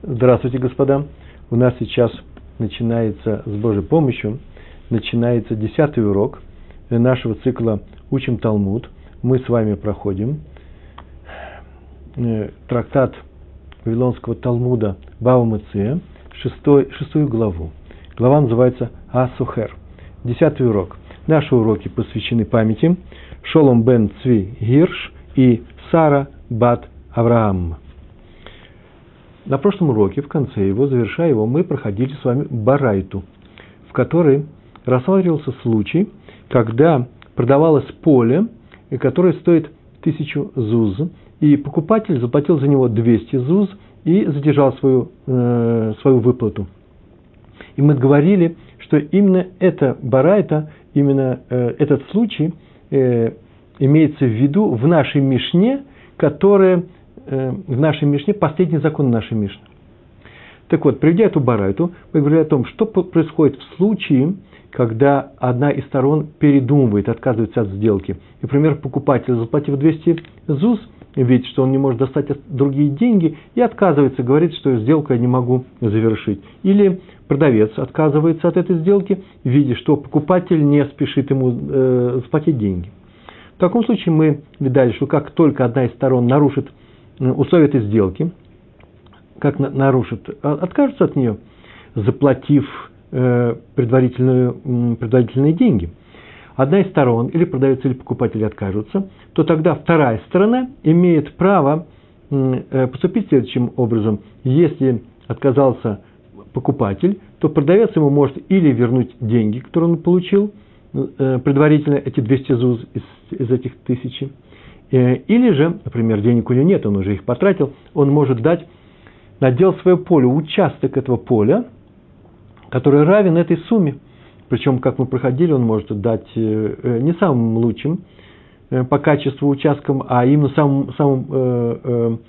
Здравствуйте, господа. У нас сейчас начинается с Божьей помощью, начинается десятый урок нашего цикла «Учим Талмуд». Мы с вами проходим э, трактат Вавилонского Талмуда Бава Мыция, шестой, шестую главу. Глава называется Асухер. Десятый урок. Наши уроки посвящены памяти Шолом бен Цви Гирш и Сара бат Авраам. На прошлом уроке, в конце его, завершая его, мы проходили с вами Барайту, в которой рассматривался случай, когда продавалось поле, которое стоит тысячу зуз, и покупатель заплатил за него 200 зуз и задержал свою, э, свою выплату. И мы говорили, что именно эта барайта, именно э, этот случай э, имеется в виду в нашей Мишне, которая в нашей Мишне последний закон нашей Мишны. Так вот, приведя эту барайту, мы говорили о том, что происходит в случае, когда одна из сторон передумывает, отказывается от сделки. Например, покупатель, заплатив 200 ЗУС, видит, что он не может достать другие деньги и отказывается, говорит, что сделку я не могу завершить. Или продавец отказывается от этой сделки, видя, что покупатель не спешит ему э, заплатить деньги. В таком случае мы видали, что как только одна из сторон нарушит условия этой сделки, как нарушат, а, откажутся от нее, заплатив э, предварительную, предварительные деньги. Одна из сторон, или продавец, или покупатель откажутся, то тогда вторая сторона имеет право э, поступить следующим образом. Если отказался покупатель, то продавец ему может или вернуть деньги, которые он получил, э, предварительно эти 200 ЗУЗ из, из этих тысячи, Э, или же, например, денег у него нет, он уже их потратил, он может дать, надел свое поле, участок этого поля, который равен этой сумме. Причем, как мы проходили, он может дать э, э, не самым лучшим по качеству участкам, а именно самым, самым,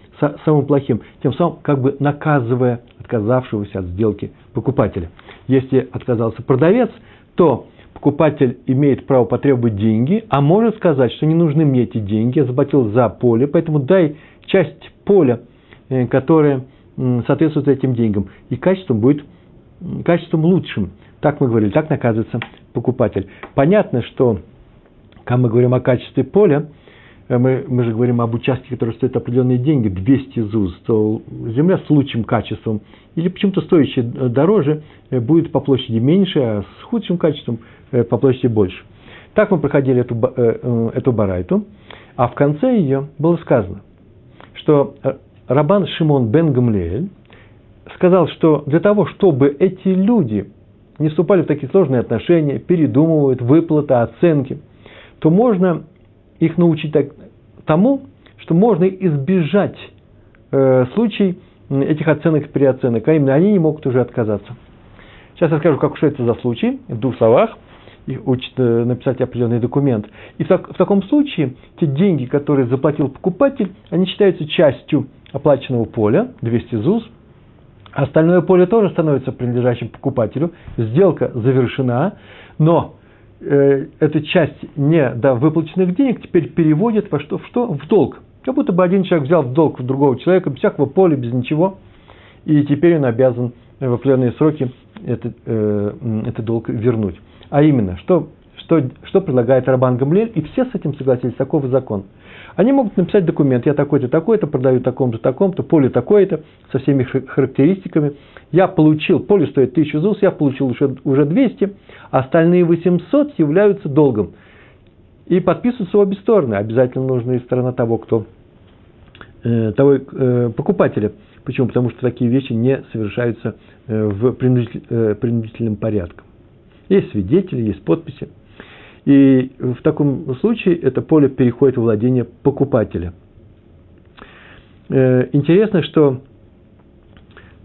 самым плохим, тем самым как бы наказывая отказавшегося от сделки покупателя. Если отказался продавец, то покупатель имеет право потребовать деньги, а может сказать, что не нужны мне эти деньги, я заплатил за поле, поэтому дай часть поля, э, которая соответствует этим деньгам, и качеством будет качеством лучшим. Так мы говорили, так наказывается покупатель. Понятно, что, когда мы говорим о качестве поля, э, мы, мы же говорим об участке, который стоит определенные деньги, 200 ЗУЗ, то земля с лучшим качеством или почему-то стоящая дороже э, будет по площади меньше, а с худшим качеством по площади больше. Так мы проходили эту, э, э, эту барайту, а в конце ее было сказано, что Рабан Шимон бен Гамлиэль сказал, что для того, чтобы эти люди не вступали в такие сложные отношения, передумывают, выплаты, оценки, то можно их научить так, тому, что можно избежать э, случай этих оценок и переоценок, а именно они не могут уже отказаться. Сейчас я скажу, как что это за случай, в двух словах – их учат э, написать определенный документ. И в, так, в таком случае те деньги, которые заплатил покупатель, они считаются частью оплаченного поля, 200 ЗУС, остальное поле тоже становится принадлежащим покупателю, сделка завершена, но э, эта часть не до выплаченных денег теперь переводит во что, в что? В долг. Как будто бы один человек взял в долг у другого человека, без всякого поля, без ничего, и теперь он обязан в определенные сроки этот, э, этот долг вернуть. А именно, что, что, что предлагает Рабан Гамлель, и все с этим согласились, таков закон. Они могут написать документ, я такой-то, такой-то, продаю такому-то, такому-то, поле такое-то, со всеми характеристиками. Я получил, поле стоит 1000 ЗУС, я получил уже, уже 200, а остальные 800 являются долгом. И подписываются обе стороны. Обязательно нужна и сторона того, кто э, того э, покупателя. Почему? Потому что такие вещи не совершаются э, в принудитель, э, принудительном порядке. Есть свидетели, есть подписи. И в таком случае это поле переходит в владение покупателя. Э, интересно, что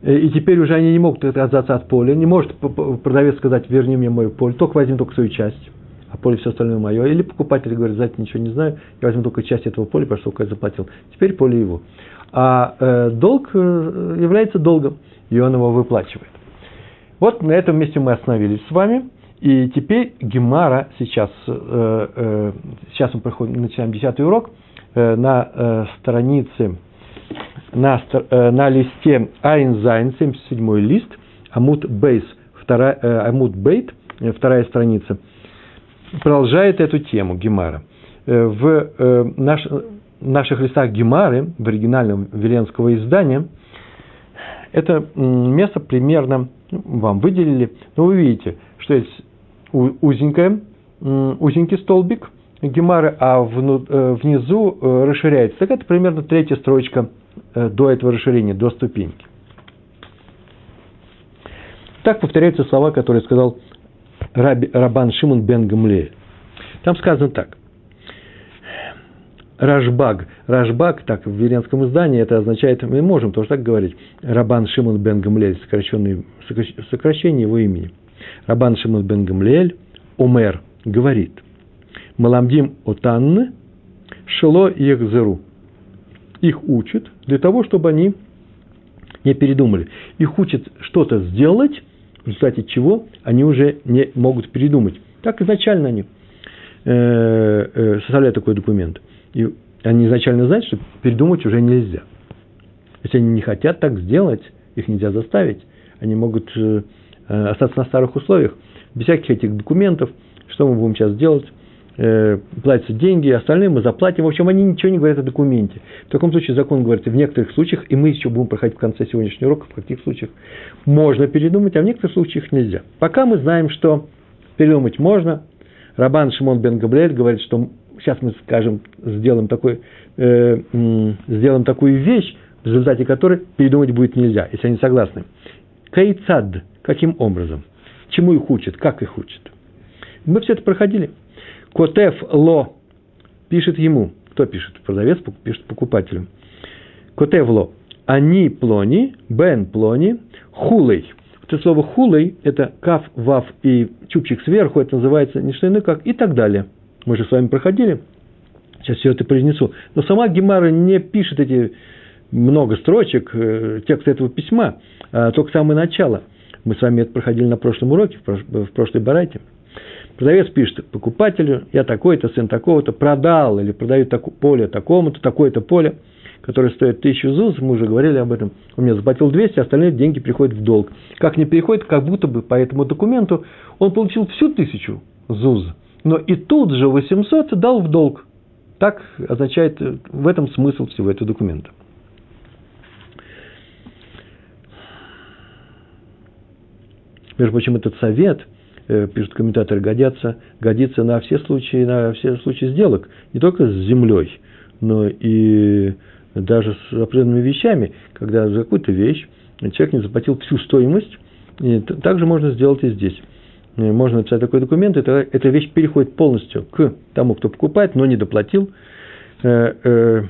э, и теперь уже они не могут отказаться от поля. Не может продавец сказать, верни мне мое поле, только возьми только свою часть, а поле все остальное мое. Или покупатель говорит, за ничего не знаю, я возьму только часть этого поля, потому что я заплатил. Теперь поле его. А э, долг является долгом, и он его выплачивает. Вот на этом месте мы остановились с вами. И теперь Гемара сейчас, э, э, сейчас мы проходим, начинаем десятый урок, э, на э, странице на, э, на листе עין זין, 77 лист, עמוד בית, вторая, э, עמוד בית, э, вторая страница, продолжает эту тему Гемара. В наш, наших листах Гемары, в оригинальном Виленского издания, это место примерно вам выделили, но вы видите, что есть узенькое, узенький столбик Гемары, а внизу расширяется. Так это примерно третья строчка Э, до этого расширения, до ступеньки. Так повторяются слова, которые сказал Раби, Рабан Шимон бен Гамлеэль. Там сказано так. Рашбаг. Рашбаг, так, в веренском издании это означает, мы можем тоже так говорить, Рабан Шимон бен Гамлеэль, сокращенный, сокращение его имени. Рабан Шимон бен Гамлеэль, Умер, говорит, Маламдим отанны, шело ехзеру их учат для того, чтобы они не передумали. Их учат что-то сделать, в результате чего они уже не могут передумать. Так изначально они э, э, составляют такой документ. И они изначально знают, что передумать уже нельзя. Если они не хотят так сделать, их нельзя заставить. Они могут э, остаться на старых условиях, без всяких этих документов. Что мы будем сейчас делать? э, платятся деньги, остальные мы заплатим. В общем, они ничего не говорят о документе. В таком случае закон говорит, в некоторых случаях, и мы еще будем проходить в конце сегодняшнего урока, в каких случаях можно передумать, а в некоторых случаях нельзя. Пока мы знаем, что передумать можно, Рабан Шимон бен Габриэль говорит, что сейчас мы скажем, сделаем, такой, э, сделаем такую вещь, в результате которой передумать будет нельзя, если они согласны. Кайцад, каким образом? Чему их учат, как их учат? Мы все это проходили – Котев ло пишет ему. Кто пишет? Продавец пишет покупателю. Котев ло. Они плони, бен плони, хулей. Это слово хулей, это каф, вав и чупчик сверху, это называется не что иное как и так далее. Мы же с вами проходили. Сейчас все это произнесу. Но сама Гемара не пишет эти много строчек э, текста этого письма, а только самое начало. Мы с вами это проходили на прошлом уроке, в прошлой барайте. Продавец пишет покупателю, я такой-то, сын такого-то, продал или продаю так, поле такому-то, такое-то поле, которое стоит тысячу ЗУЗ, мы уже говорили об этом, он мне заплатил 200, остальные деньги приходят в долг. Как не приходит, как будто бы по этому документу он получил всю тысячу ЗУЗ, но и тут же 800 дал в долг. Так означает, в этом смысл всего этого документа. Между прочим, этот совет – Э, пишут комментаторы, годятся, годится на все случаи, на все случаи сделок, не только с землей, но и даже с определенными вещами, когда за какую-то вещь человек не заплатил всю стоимость, и также можно сделать и здесь. Э, можно написать такой документ, и эта вещь переходит полностью к тому, кто покупает, но не доплатил, э,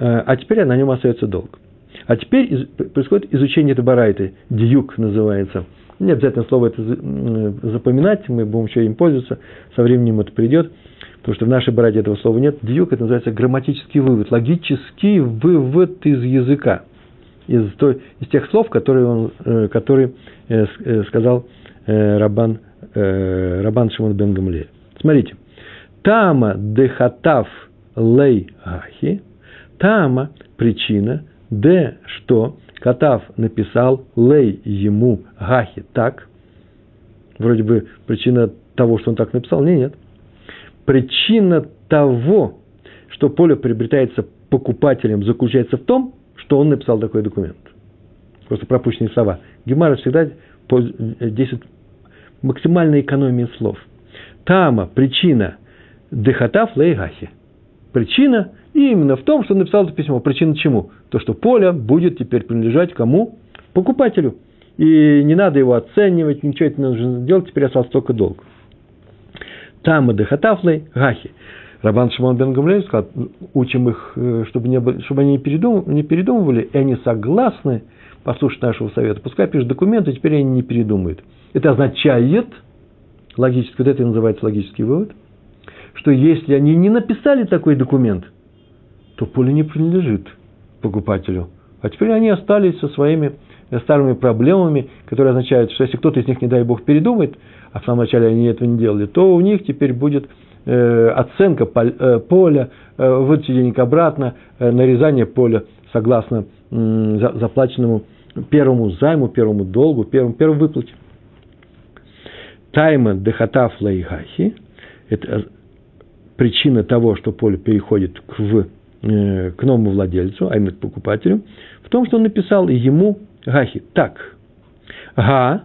а теперь на нем остается долг. А теперь происходит изучение этой барайты, дьюк называется – не обязательно слово это запоминать, мы будем еще им пользоваться, со временем это придет, потому что в нашей бороде этого слова нет. Дьюк – это называется грамматический вывод, логический вывод из языка, из, той, из тех слов, которые, он, э, которые э, э, сказал Э, Рабан, э, Рабан Шимон бен Гамлель. Смотрите. Тама дехатав лей ахи. Тама – причина. Де – что. Катав написал лей ему гахи так. Вроде бы причина того, что он так написал. Нет, нет. Причина того, что поле приобретается покупателем, заключается в том, что он написал такой документ. Просто пропущенные слова. Гемара всегда 10 э, максимальной экономии слов. Тама, причина, дехатав лейгахи. Причина именно в том, что он написал это письмо. Причина чему? То, что поле будет теперь принадлежать кому? Покупателю. И не надо его оценивать, ничего это не нужно делать, теперь осталось только долг. Тама дехатафлей гахи. Рабан Шимон Бен Гамлеев сказал, учим их, э, чтобы, не, чтобы они не передумывали, не передумывали, и они согласны – послушать нашего совета. Пускай пишут документы, теперь они не передумают. Это означает, логически, вот это и называется логический вывод, что если они не написали такой документ – то поле не принадлежит покупателю. А теперь они остались со своими старыми проблемами, которые означают, что если кто-то из них, не дай бог, передумает, а в самом начале они этого не делали, то у них теперь будет э, оценка э, поля, э, выдача денег обратно, э, нарезание поля согласно э, заплаченному первому займу, первому долгу, первому, первому выплате. Тайма дехатав лайгахи – это причина того, что поле переходит к, в, э, к новому владельцу, а именно к покупателю, в том, что он написал ему гахи так. Га,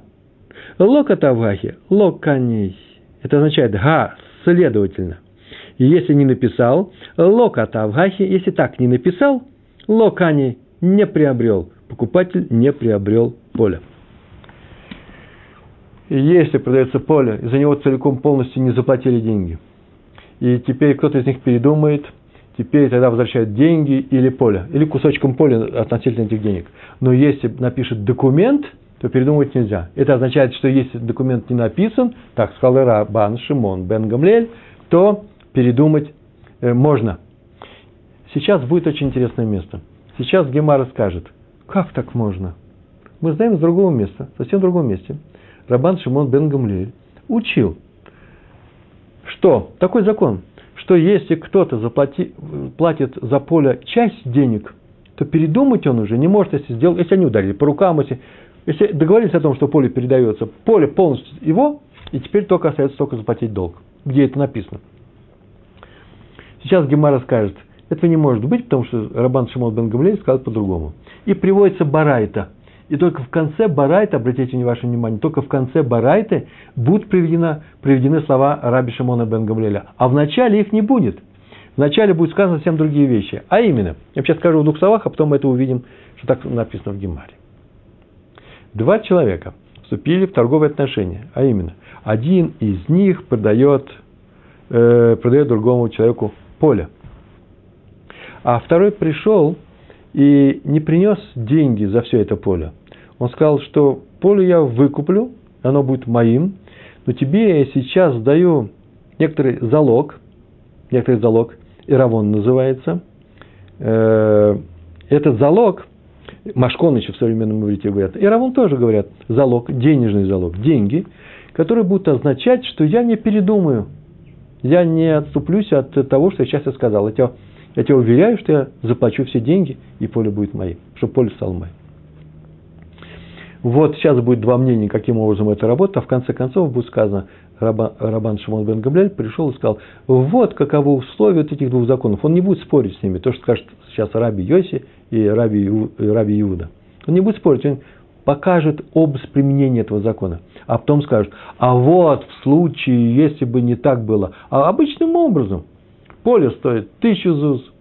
локатав гахи, локаней. Это означает га, следовательно. И если не написал, локатав гахи, если так не написал, локани не приобрел. Покупатель не приобрел поле. И если продается поле, за него целиком полностью не заплатили деньги, и теперь кто-то из них передумает, теперь тогда возвращают деньги или поле, или кусочком поля относительно этих денег. Но если напишет документ, то передумывать нельзя. Это означает, что если документ не написан, так сказал Рабан Шимон Бен Гамлель, то передумать э, можно. Сейчас будет очень интересное место. Сейчас Гемара скажет, как так можно? Мы знаем с другого места, совсем другом месте. Рабан Шимон Бен Гамлель учил, что такой закон, что если кто-то платит за поле часть денег, то передумать он уже не может, если сделал, если они ударили по рукам, если, если договорились о том, что поле передается, поле полностью его, и теперь только остается только заплатить долг. Где это написано? Сейчас Гемара скажет, этого не может быть, потому что Рабан Шимон Бен Гамлель сказал по-другому. И приводится Барайта – и только в конце Барайта, обратите ваше внимание, только в конце Барайты будут приведены, приведены слова Раби Шимона бен Гамлеля. А в начале их не будет. В начале будет сказано совсем другие вещи. А именно, я сейчас скажу в двух словах, а потом мы это увидим, что так написано в Гемаре. Два человека вступили в торговые отношения. А именно, один из них продает, э, продает другому человеку поле. А второй пришел и не принес деньги за все это поле – он сказал, что поле я выкуплю, оно будет моим, но тебе я сейчас даю некоторый залог, некоторый залог, Иравон называется. Э, этот залог, Машкон еще в современном иврите говорят, Иравон тоже говорят, залог, денежный залог, деньги, которые будут означать, что я не передумаю, я не отступлюсь от того, что я сейчас сказал. Я тебя, я тебя уверяю, что я заплачу все деньги, и поле будет моим, чтобы поле стало моим. Вот сейчас будет два мнения, каким образом это работает, а в конце концов будет сказано, Раба, Рабан Шимон бен Гамляль пришел и сказал, вот каковы условия этих двух законов. Он не будет спорить с ними, то, что скажет сейчас Раби Йоси и Раби, и Раби Иуда. Он не будет спорить, он покажет область применения этого закона. А потом скажет, а вот в случае, если бы не так было, а обычным образом, поле стоит тысячу зуз,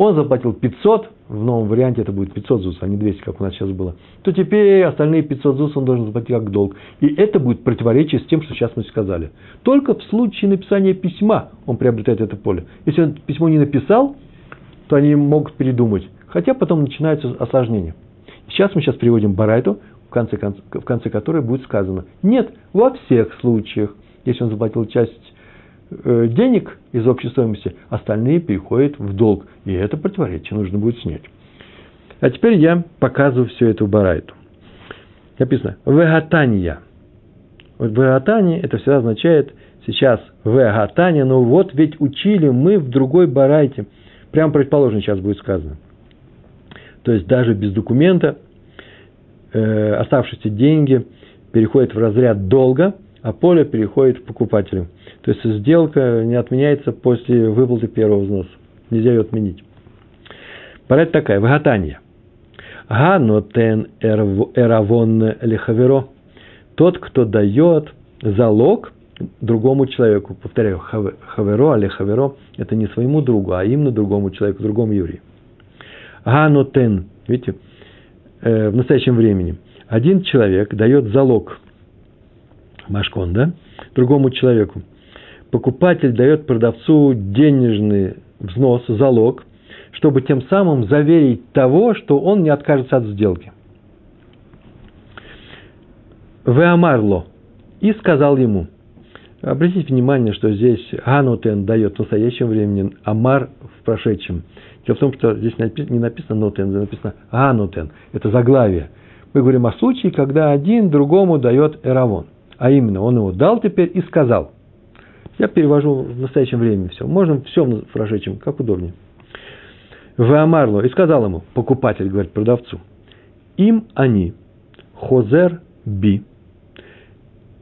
он заплатил 500, в новом варианте это будет 500 ЗУС, а не 200, как у нас сейчас было, то теперь остальные 500 ЗУС он должен заплатить как долг. И это будет противоречие с тем, что сейчас мы сказали. Только в случае написания письма он приобретает это поле. Если он письмо не написал, то они могут передумать. Хотя потом начинаются осложнения. Сейчас мы сейчас переводим Барайту, в конце, в конце которой будет сказано, нет, во всех случаях, если он заплатил часть денег из общей стоимости, остальные переходят в долг. И это противоречие нужно будет снять. А теперь я показываю все это в Барайту. Написано «вегатания». Вот «вегатания» это всегда означает сейчас «вегатания», но вот ведь учили мы в другой Барайте. Прямо предположим, сейчас будет сказано. То есть даже без документа э, оставшиеся деньги переходят в разряд долга, а поле переходит в покупателю – то есть сделка не отменяется после выплаты первого взноса. Нельзя ее отменить. Порядок такая. Вагатания. Ганотен эравон лихаверо. Тот, кто дает залог другому человеку. Повторяю, хаверо, али хаверо, это не своему другу, а именно другому человеку, другому еврею. Ганотен, видите, э, в настоящем времени. Один человек дает залог, машкон, да, другому человеку покупатель дает продавцу денежный взнос, залог, чтобы тем самым заверить того, что он не откажется от сделки. Веамарло. И сказал ему. Обратите внимание, что здесь Ганутен дает в настоящем времени, Амар в прошедшем. Дело в том, что здесь не написано Нотен, написано Ганутен. Это заглавие. Мы говорим о случае, когда один другому дает Эравон. А именно, он его дал теперь и сказал – Я перевожу в настоящем времени все. Можно все в прошедшем, как удобнее. В Амарло. И сказал ему, покупатель, говорит продавцу, им они, хозер би,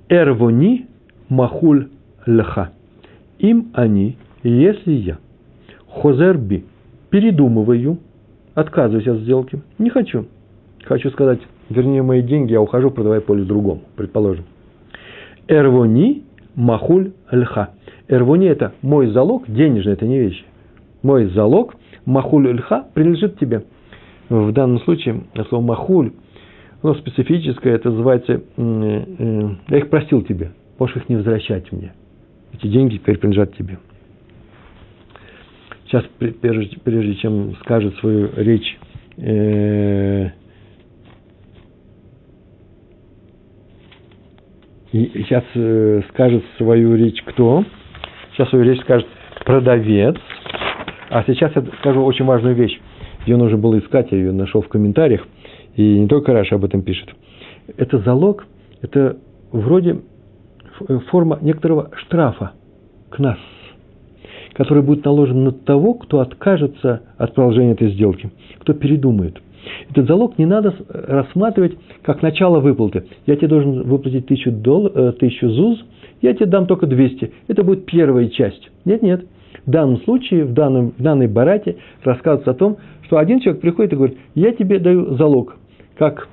эрвони махуль лха. Им они, если я, хозер би, передумываю, отказываюсь от сделки, не хочу. Хочу сказать, вернее, мои деньги, я ухожу, продавая поле другому, предположим. Эрвони махуль лха. Эрвони – это мой залог, денежный, это не вещи. Мой залог, махуль лха, принадлежит тебе. В данном случае слово махуль, оно специфическое, это называется, э, я их простил тебе, можешь их не возвращать мне. Эти деньги теперь принадлежат тебе. Сейчас, прежде, прежде чем скажет свою речь э, И сейчас э, скажет свою речь кто? Сейчас свою речь скажет продавец. А сейчас я скажу очень важную вещь. Ее нужно было искать, я ее нашел в комментариях. И не только Раша об этом пишет. Это залог, это вроде форма некоторого штрафа к нас, который будет наложен на того, кто откажется от продолжения этой сделки, кто передумает – этот залог не надо рассматривать как начало выплаты. Я тебе должен выплатить тысячу, дол, э, тысячу ЗУЗ, я тебе дам только 200. Это будет первая часть. Нет, нет. В данном случае, в, данном, в данной барате рассказывается о том, что один человек приходит и говорит, я тебе даю залог, как,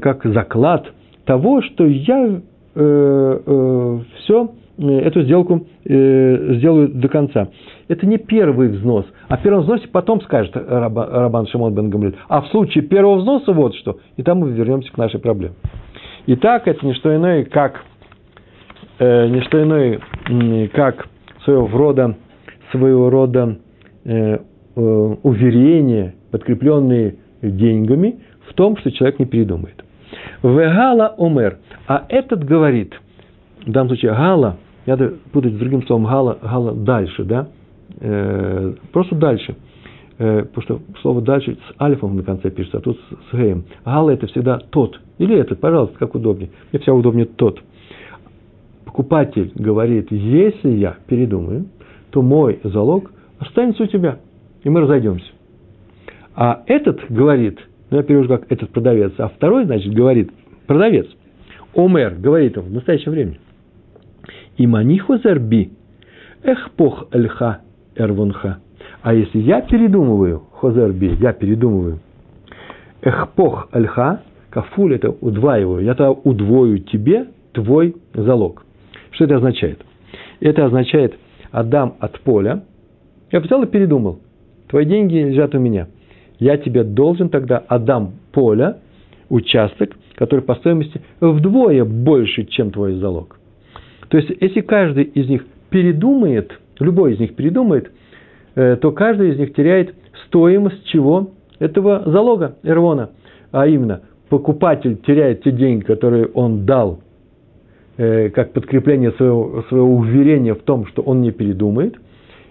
как заклад того, что я э, э, все эту сделку э, сделают до конца. Это не первый взнос. А в первом взносе потом скажет Рабан Шимон бен Гамлет. А в случае первого взноса вот что. И там мы вернемся к нашей проблеме. Итак, это не что иное, как, э, не что иное, как своего рода, своего рода э, э, уверение, подкрепленные деньгами, в том, что человек не передумает. Вегала омер. А этот говорит, в данном случае Гала – не надо путать с другим словом гала, гала дальше, да? Э, просто дальше. Э, потому что слово дальше с альфом на конце пишется, а тут с, с геем. Гала это всегда тот. Или этот, пожалуйста, как удобнее. Мне всегда удобнее тот. Покупатель говорит, если я передумаю, то мой залог останется у тебя, и мы разойдемся. А этот говорит, ну я перевожу как этот продавец, а второй, значит, говорит продавец. Омер говорит он в настоящее время – и маниху зарби, эх пох эльха эрвонха. А если я передумываю, хозерби, я передумываю, эх пох эльха, кафуль это удваиваю, я тогда удвою тебе твой залог. Что это означает? Это означает, отдам от поля, я взял и передумал, твои деньги лежат у меня. Я тебе должен тогда отдам поле, участок, который по стоимости вдвое больше, чем твой залог. То есть, если каждый из них передумает, любой из них передумает, э, то каждый из них теряет стоимость чего? Этого залога Эрвона. А именно, покупатель теряет те деньги, которые он дал, э, как подкрепление своего, своего уверения в том, что он не передумает.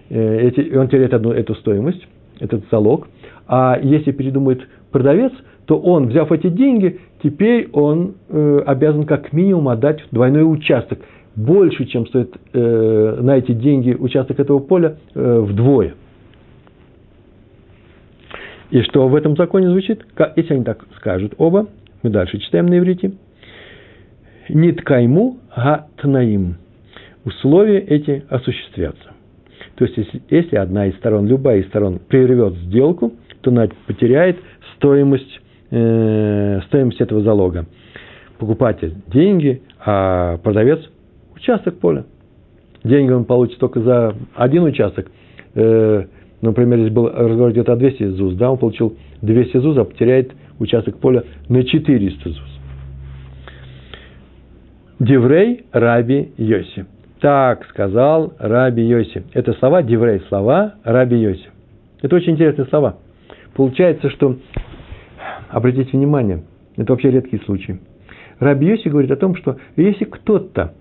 Э, эти, он теряет одну эту стоимость, этот залог. А если передумает продавец, то он, взяв эти деньги, теперь он э, обязан как минимум отдать двойной участок – больше, чем стоит э, на эти деньги участок этого поля, э, вдвое. И что в этом законе звучит? Если они так скажут оба, мы дальше читаем на иврите. Ниткайму гатнаим. Условия эти осуществятся. То есть, если, если одна из сторон, любая из сторон прервет сделку, то она потеряет стоимость, э, стоимость этого залога. Покупатель – деньги, а продавец участок поля. Деньги он получит только за один участок. Э, например, здесь был разговор где-то о 200 ЗУЗ, да, он получил 200 ЗУЗ, а потеряет участок поля на 400 ЗУЗ. Деврей Раби Йоси. Так сказал Раби Йоси. Это слова Деврей, слова Раби Йоси. Это очень интересные слова. Получается, что, обратите внимание, это вообще редкий случай. Раби Йоси говорит о том, что если кто-то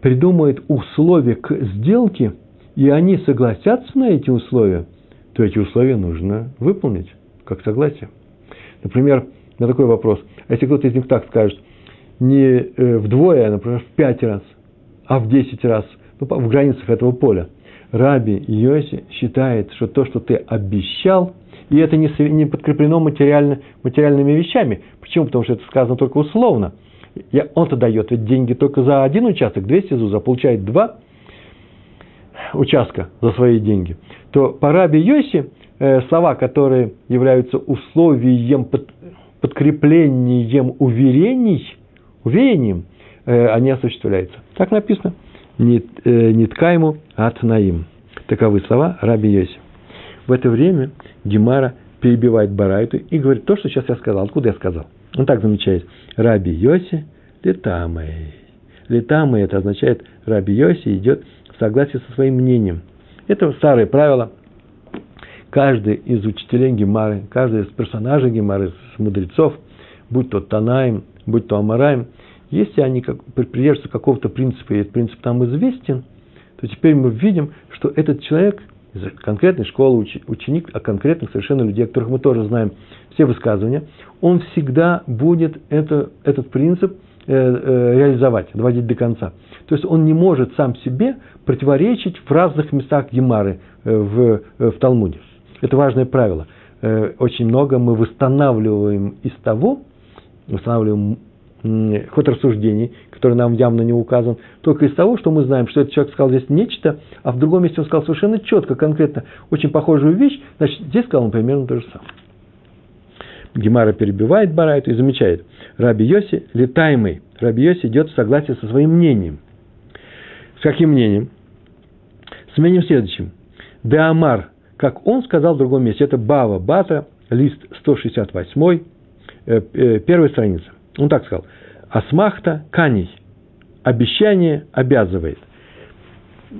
придумает условия к сделке, и они согласятся на эти условия, то эти условия нужно выполнить, как согласие. Например, на такой вопрос, а если кто-то из них так скажет, не э, вдвое, а, например, в пять раз, а в 10 раз ну, в границах этого поля. Раби Йоси считает, что то, что ты обещал, и это не подкреплено материально, материальными вещами. Почему? Потому что это сказано только условно. Он-то дает ведь деньги только за один участок, 200 зуза, получает два участка за свои деньги. То по Раби Йоси э, слова, которые являются условием, под, подкреплением уверений, уверением, э, они осуществляются. Так написано. Ниткайму э, атнаим. Таковы слова Раби Йоси. В это время Гемара перебивает Барайту и говорит то, что сейчас я сказал. Откуда я сказал? Он так замечает. Раби Йоси летамой. Летамой это означает Раби Йоси идет в согласии со своим мнением. Это старое правило. Каждый из учителей Гемары, каждый из персонажей Гемары, из мудрецов, будь то Танаем, будь то Амараем, если они как, придерживаются какого-то принципа, и этот принцип там известен, то теперь мы видим, что этот человек – из конкретной школы, ученик, а конкретных совершенно людей, о которых мы тоже знаем все высказывания, он всегда будет это, этот принцип э, э, реализовать, доводить до конца. То есть он не может сам себе противоречить в разных местах Гемары э, в, в Талмуде. Это важное правило. Очень много мы восстанавливаем из того, восстанавливаем ход рассуждений, который нам явно не указан, только из того, что мы знаем, что этот человек сказал здесь нечто, а в другом месте он сказал совершенно четко, конкретно, очень похожую вещь, значит, здесь сказал он примерно то же самое. Гемара перебивает Барайту и замечает, Раби Йоси летаемый, Раби Йоси идет в согласие со своим мнением. С каким мнением? С мнением следующим. Деамар, как он сказал в другом месте, это Бава Бата, лист 168, э, э, первая страница. Он так сказал. Асмахта каней. Обещание обязывает.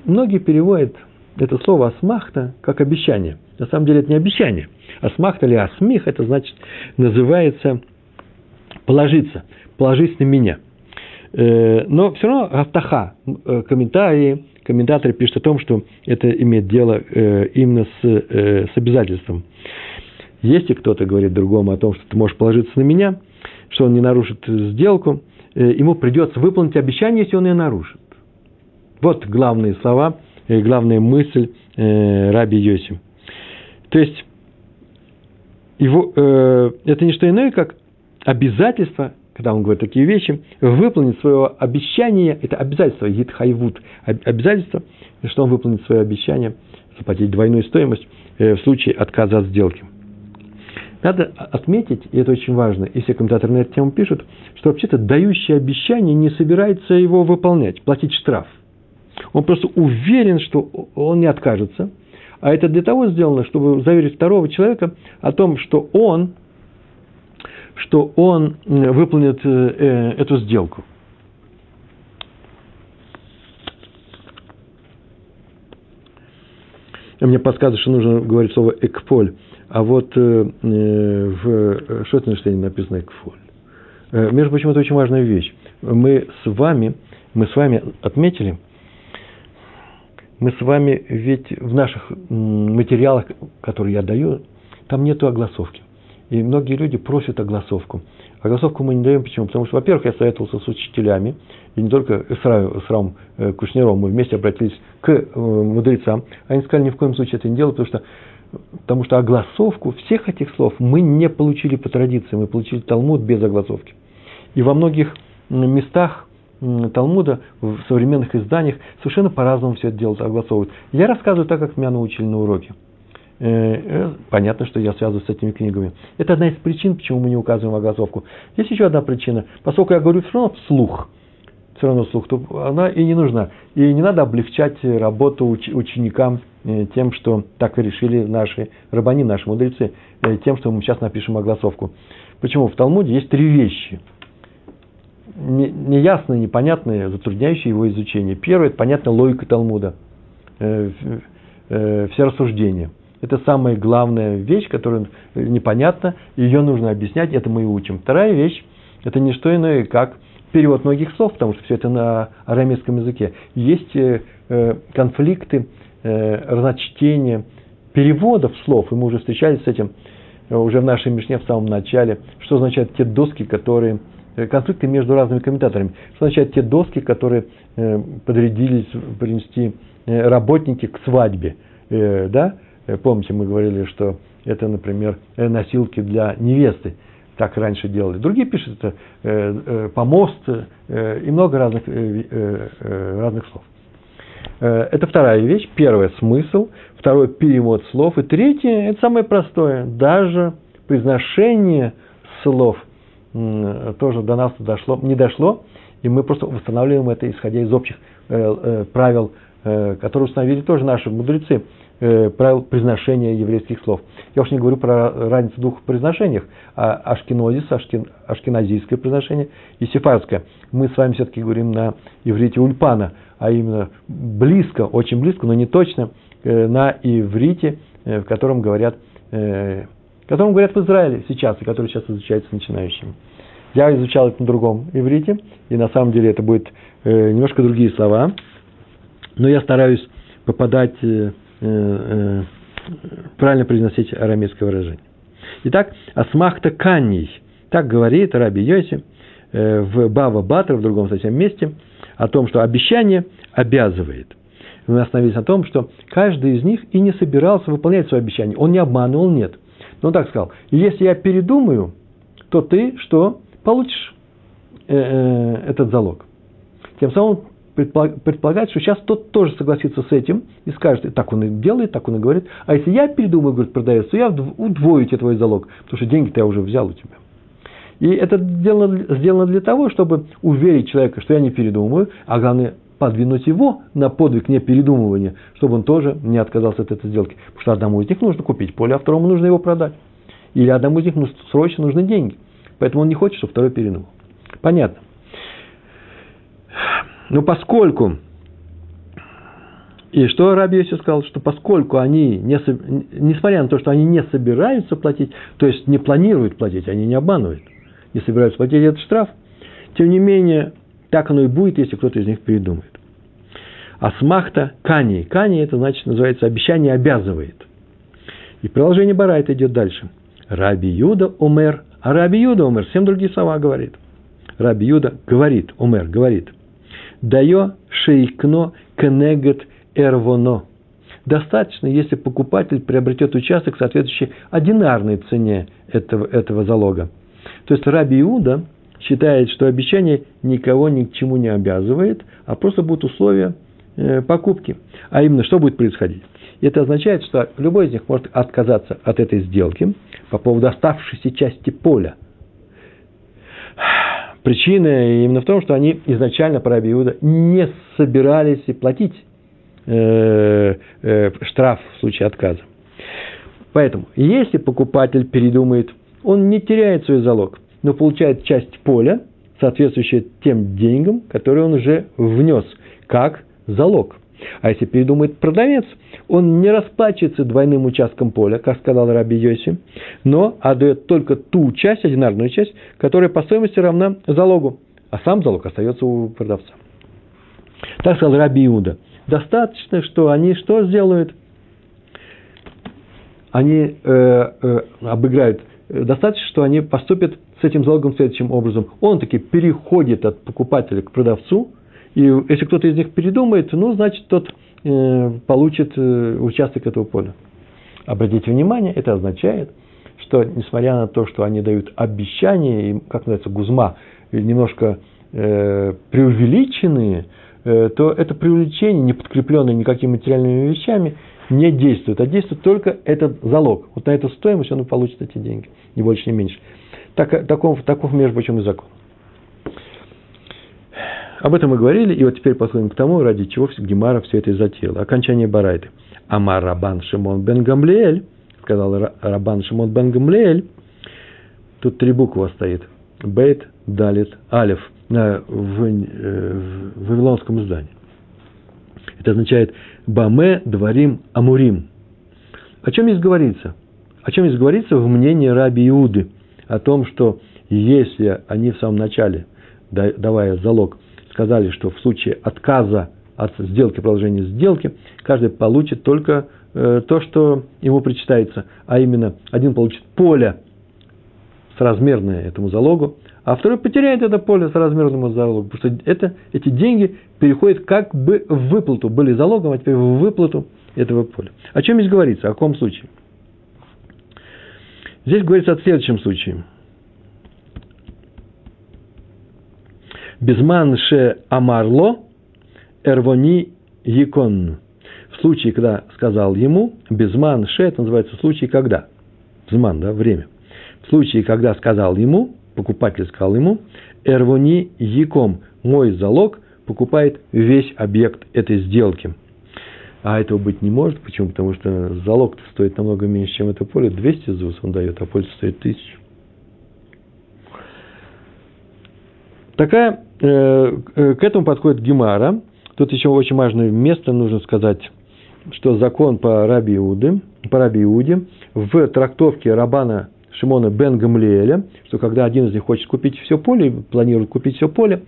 Многие переводят это слово асмахта как обещание. На самом деле это не обещание. Асмахта или асмих, это значит, называется положиться, положись на меня. Э, но все равно автаха, э, комментарии, комментаторы пишут о том, что это имеет дело э, именно с, с обязательством. Если кто-то говорит другому о том, что ты можешь положиться на меня, что он не нарушит сделку, э, ему придется выполнить обещание, если он ее нарушит. Вот главные слова, э, главная мысль э, Раби Йоси. То есть, его, это не что иное, как обязательство, когда он говорит такие вещи, выполнить свое обещание, это обязательство, гитхайвуд, обязательство, что он выполнит свое обещание, заплатить двойную стоимость в случае отказа от сделки. Надо отметить, и это очень важно, и все комментаторы на эту тему пишут, что вообще-то дающий обещание не собирается его выполнять, платить штраф. Он просто уверен, что он не откажется. А это для того сделано, чтобы заверить второго человека о том, что он, что он выполнит э, э, эту сделку. Мне подсказывает, что нужно говорить слово «экполь». А вот э, э в э, Шотенштейне написано «экфоль». Э, между прочим, это очень важная вещь. Мы с вами, мы с вами отметили, мы с вами ведь в наших материалах, которые я даю, там нету огласовки. И многие люди просят огласовку. Огласовку мы не даем. Почему? Потому что, во-первых, я советовался с учителями, и не только с, с Равом Кушнером, мы вместе обратились к мудрецам. Они сказали, ни в коем случае это не делать, потому что Потому что огласовку всех этих слов мы не получили по традиции, мы получили Талмуд без огласовки. И во многих местах Талмуда, в современных изданиях, совершенно по-разному все это делают, огласовывают. Я рассказываю так, как меня научили на уроке. Э, э, понятно, что я связываю с этими книгами. Это одна из причин, почему мы не указываем огласовку. Есть еще одна причина. Поскольку я говорю все равно вслух, все равно вслух, то она и не нужна. И не надо облегчать работу уч- ученикам тем, что так решили наши рабани, наши мудрецы, э, тем, что мы сейчас напишем огласовку. Почему? В Талмуде есть три вещи. Неясные, непонятные, затрудняющие его изучение. Первое – это понятная логика Талмуда. Э, все рассуждения. Это самая главная вещь, которая непонятна, ее нужно объяснять, это мы и учим. Вторая вещь – это не что иное, как перевод многих слов, потому что все это на арамейском языке. Есть конфликты э, разночтение переводов слов, и мы уже встречались с этим э, уже в нашей Мишне в самом начале, что означают те доски, которые э, конфликты между разными комментаторами. Что означает те доски, которые э, подрядились принести э, работники к свадьбе, да? Помните, мы говорили, что это, например, носилки для невесты. Так раньше делали. Другие пишут это помост и много разных, разных слов. Это вторая вещь. Первое – смысл. Второе – перевод слов. И третье – это самое простое. Даже произношение слов тоже до нас дошло, не дошло, и мы просто восстанавливаем это, исходя из общих э, э, правил, э, которые установили тоже наши мудрецы, правил произношения еврейских слов. Я уж не говорю про разницу в двух произношениях, а ашкенозис, ашкен, ашкеназийское произношение и сефардское. Мы с вами все-таки говорим на иврите ульпана, а именно близко, очень близко, но не точно, на иврите, в котором говорят которым говорят в Израиле сейчас, и который сейчас изучается начинающими. Я изучал это на другом иврите, и на самом деле это будет э, немножко другие слова, но я стараюсь попадать, э, э, правильно произносить арамейское выражение. Итак, асмахта канний, так говорит Раби Йоси э, в Бава Батра, в другом совсем месте, о том, что обещание обязывает. Мы остановились на том, что каждый из них и не собирался выполнять свое обещание. Он не обманывал, нет – но он так сказал, если я передумаю, то ты что? Получишь э, э, этот залог. Тем самым предполагает, что сейчас тот тоже согласится с этим и скажет, так он и делает, так он и говорит. А если я передумаю, говорит продавец, то я удвою тебе твой залог, потому что деньги-то я уже взял у тебя. И это сделано, сделано для того, чтобы уверить человека, что я не передумаю, а главное, подвинуть его на подвиг непередумывания, чтобы он тоже не отказался от этой сделки. Потому что одному из них нужно купить поле, а второму нужно его продать. Или одному из них срочно нужны деньги. Поэтому он не хочет, чтобы второй передумал. Понятно. Но поскольку, и что Раби Йоси сказал, что поскольку они, не, несмотря на то, что они не собираются платить, то есть не планируют платить, они не обманывают, не собираются платить этот штраф, тем не менее, так оно и будет, если кто-то из них передумает. Асмахта кани. Кани это значит, называется обещание обязывает. И продолжение Барайта идет дальше. Раби Юда умер. А Раби Юда умер. Всем другие слова говорит. Раби Юда говорит, умер, говорит. Даю шейкно кенегет эрвоно. Достаточно, если покупатель приобретет участок, соответствующий одинарной цене этого, этого залога. То есть Раби Иуда считает, что обещание никого ни к чему не обязывает, а просто будут условия э, покупки. А именно, что будет происходить? Это означает, что любой из них может отказаться от этой сделки по поводу оставшейся части поля. Причина именно в том, что они изначально по Иуда не собирались платить э, э, штраф в случае отказа. Поэтому, если покупатель передумает, он не теряет свой залог – но получает часть поля, соответствующая тем деньгам, которые он уже внес, как залог. А если передумает продавец, он не расплачивается двойным участком поля, как сказал Раби Йоси, но отдает только ту часть, одинарную часть, которая по стоимости равна залогу, а сам залог остается у продавца. Так сказал Раби Иуда. Достаточно, что они что сделают? Они э, э, обыграют. Достаточно, что они поступят с этим залогом следующим образом. Он таки переходит от покупателя к продавцу, и если кто-то из них передумает, ну, значит, тот получит э, участок этого поля. Обратите внимание, это означает, что несмотря на то, что они дают обещания, и, как называется, гузма, немножко э, преувеличенные, э, то это преувеличение, не подкрепленное никакими материальными вещами, не действует, а действует только этот залог. Вот на эту стоимость он получит эти деньги, ни больше, ни меньше. Так, таков, таков, между прочим, и закон. Об этом мы говорили, и вот теперь подходим к тому, ради чего Гемара все это и затеяла. Окончание Барайты. Амар Рабан Шимон бен Гамлиэль, сказал Рабан Шимон бен Гамлиэль, тут три буквы стоит. Бейт, Далит, Алиф в, э, в Вавилонском издании. Это означает Баме, Дворим, Амурим. О чем здесь говорится? О чем здесь говорится в мнении Раби Иуды – о том, что если они в самом начале, давая залог, сказали, что в случае отказа от сделки, продолжения сделки, каждый получит только э, то, что ему причитается, а именно один получит поле соразмерное этому залогу, а второй потеряет это поле соразмерному залогу, потому что это, эти деньги переходят как бы в выплату, были залогом, а теперь в выплату этого поля. О чем здесь говорится, о каком случае? Здесь говорится о следующем случае. Безман ше амарло эрвони якон. В случае, когда сказал ему, безман ше, это называется случай, когда. Зман, да, время. В случае, когда сказал ему, покупатель сказал ему, эрвони яком, мой залог покупает весь объект этой сделки. А этого быть не может. Почему? Потому что залог стоит намного меньше, чем это поле. 200 ЗУС он дает, а поле стоит 1000. Такая, э, э, к этому подходит Гемара. Тут еще очень важное место нужно сказать, что закон по Раби Иуде, по Раби Иуде в трактовке Рабана Шимона бен Гамлиэля, что когда один из них хочет купить все поле, планирует купить все поле,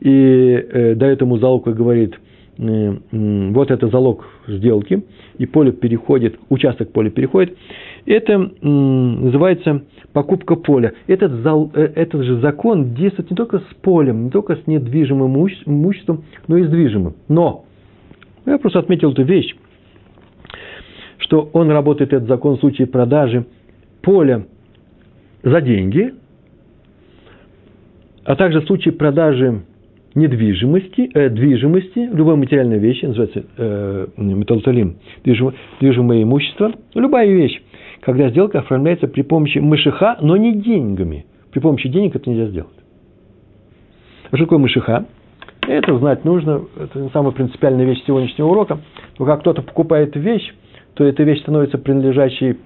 и э, дает ему залог и говорит, вот это залог сделки, и поле переходит, участок поля переходит, это э, называется покупка поля. Этот, зал, э, этот же закон действует не только с полем, не только с недвижимым имуществом, но и с движимым. Но, я просто отметил эту вещь, что он работает, этот закон, в случае продажи поля за деньги, а также в случае продажи недвижимости, э, движимости, любой материальной вещи, называется э, металлотолим, движимое, имущество, любая вещь, когда сделка оформляется при помощи мышиха, но не деньгами. При помощи денег это нельзя сделать. А что такое мышиха? Это знать нужно, это самая принципиальная вещь сегодняшнего урока. Но как кто-то покупает вещь, то эта вещь становится принадлежащей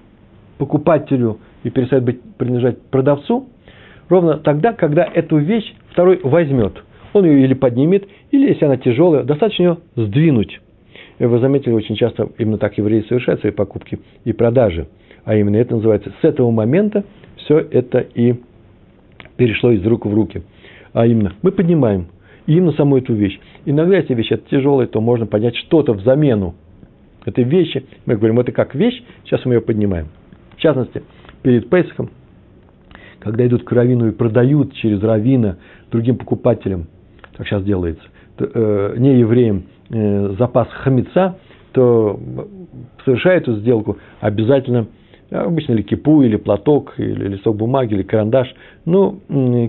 покупателю и перестает быть принадлежать продавцу, ровно тогда, когда эту вещь второй возьмет. Он ее или поднимет, или, если она тяжелая, достаточно ее сдвинуть. Вы заметили, очень часто именно так евреи совершают свои покупки и продажи. А именно это называется, с этого момента все это и перешло из рук в руки. А именно, мы поднимаем именно саму эту вещь. Иногда, если вещь это тяжелая, то можно поднять что-то в замену этой вещи. Мы говорим, это как вещь, сейчас мы ее поднимаем. В частности, перед Песохом, когда идут к раввину и продают через равина другим покупателям, как сейчас делается, э, не евреям э, запас хамица, то совершая эту сделку, обязательно, обычно или кипу, или платок, или листок бумаги, или карандаш, ну,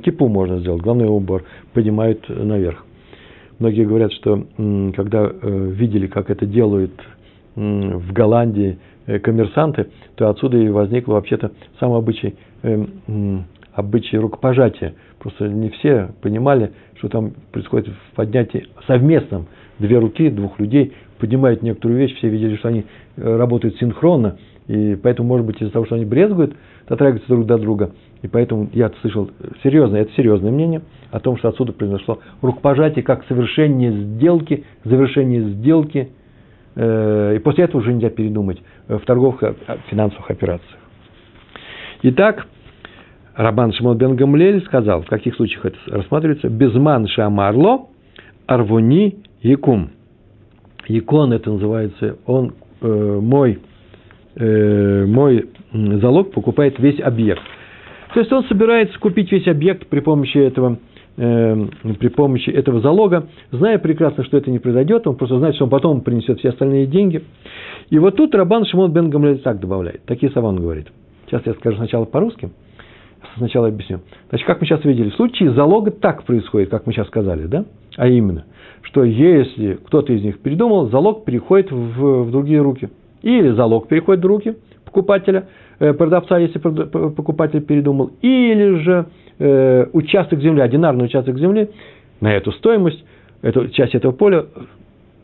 кипу можно сделать, главный убор поднимают наверх. Многие говорят, что когда э, видели, как это делают в Голландии э, коммерсанты, то отсюда и возникло вообще-то сам обычай, э, обычай рукопожатия. Просто не все понимали, что там происходит в поднятии совместном. Две руки, двух людей поднимают некоторую вещь, все видели, что они э, работают синхронно, и поэтому, может быть, из-за того, что они брезгуют, дотрагиваются друг до друга. И поэтому я слышал серьезное, это серьезное мнение о том, что отсюда произошло рукопожатие как совершение сделки, завершение сделки – Э, и после этого уже нельзя передумать в торговых финансовых операциях. Итак, Рабан Шимон бен Гамлель сказал, в каких случаях это рассматривается, безман шамарло арвуни якум. Якон это называется, он э, мой, э, мой залог покупает весь объект. То есть он собирается купить весь объект при помощи этого э, при помощи этого залога, зная прекрасно, что это не произойдет, он просто знает, что он потом принесет все остальные деньги. И вот тут Рабан Шимон бен Гамлель так добавляет. Такие слова он говорит. Сейчас я скажу сначала по-русски, сначала объясню. Значит, как мы сейчас видели, в случае залога так происходит, как мы сейчас сказали, да? А именно, что если кто-то из них передумал, залог переходит в, в другие руки. Или залог переходит в руки покупателя, э, продавца, если покупатель передумал, или же э, участок земли, одинарный участок земли, на эту стоимость, эту часть этого поля,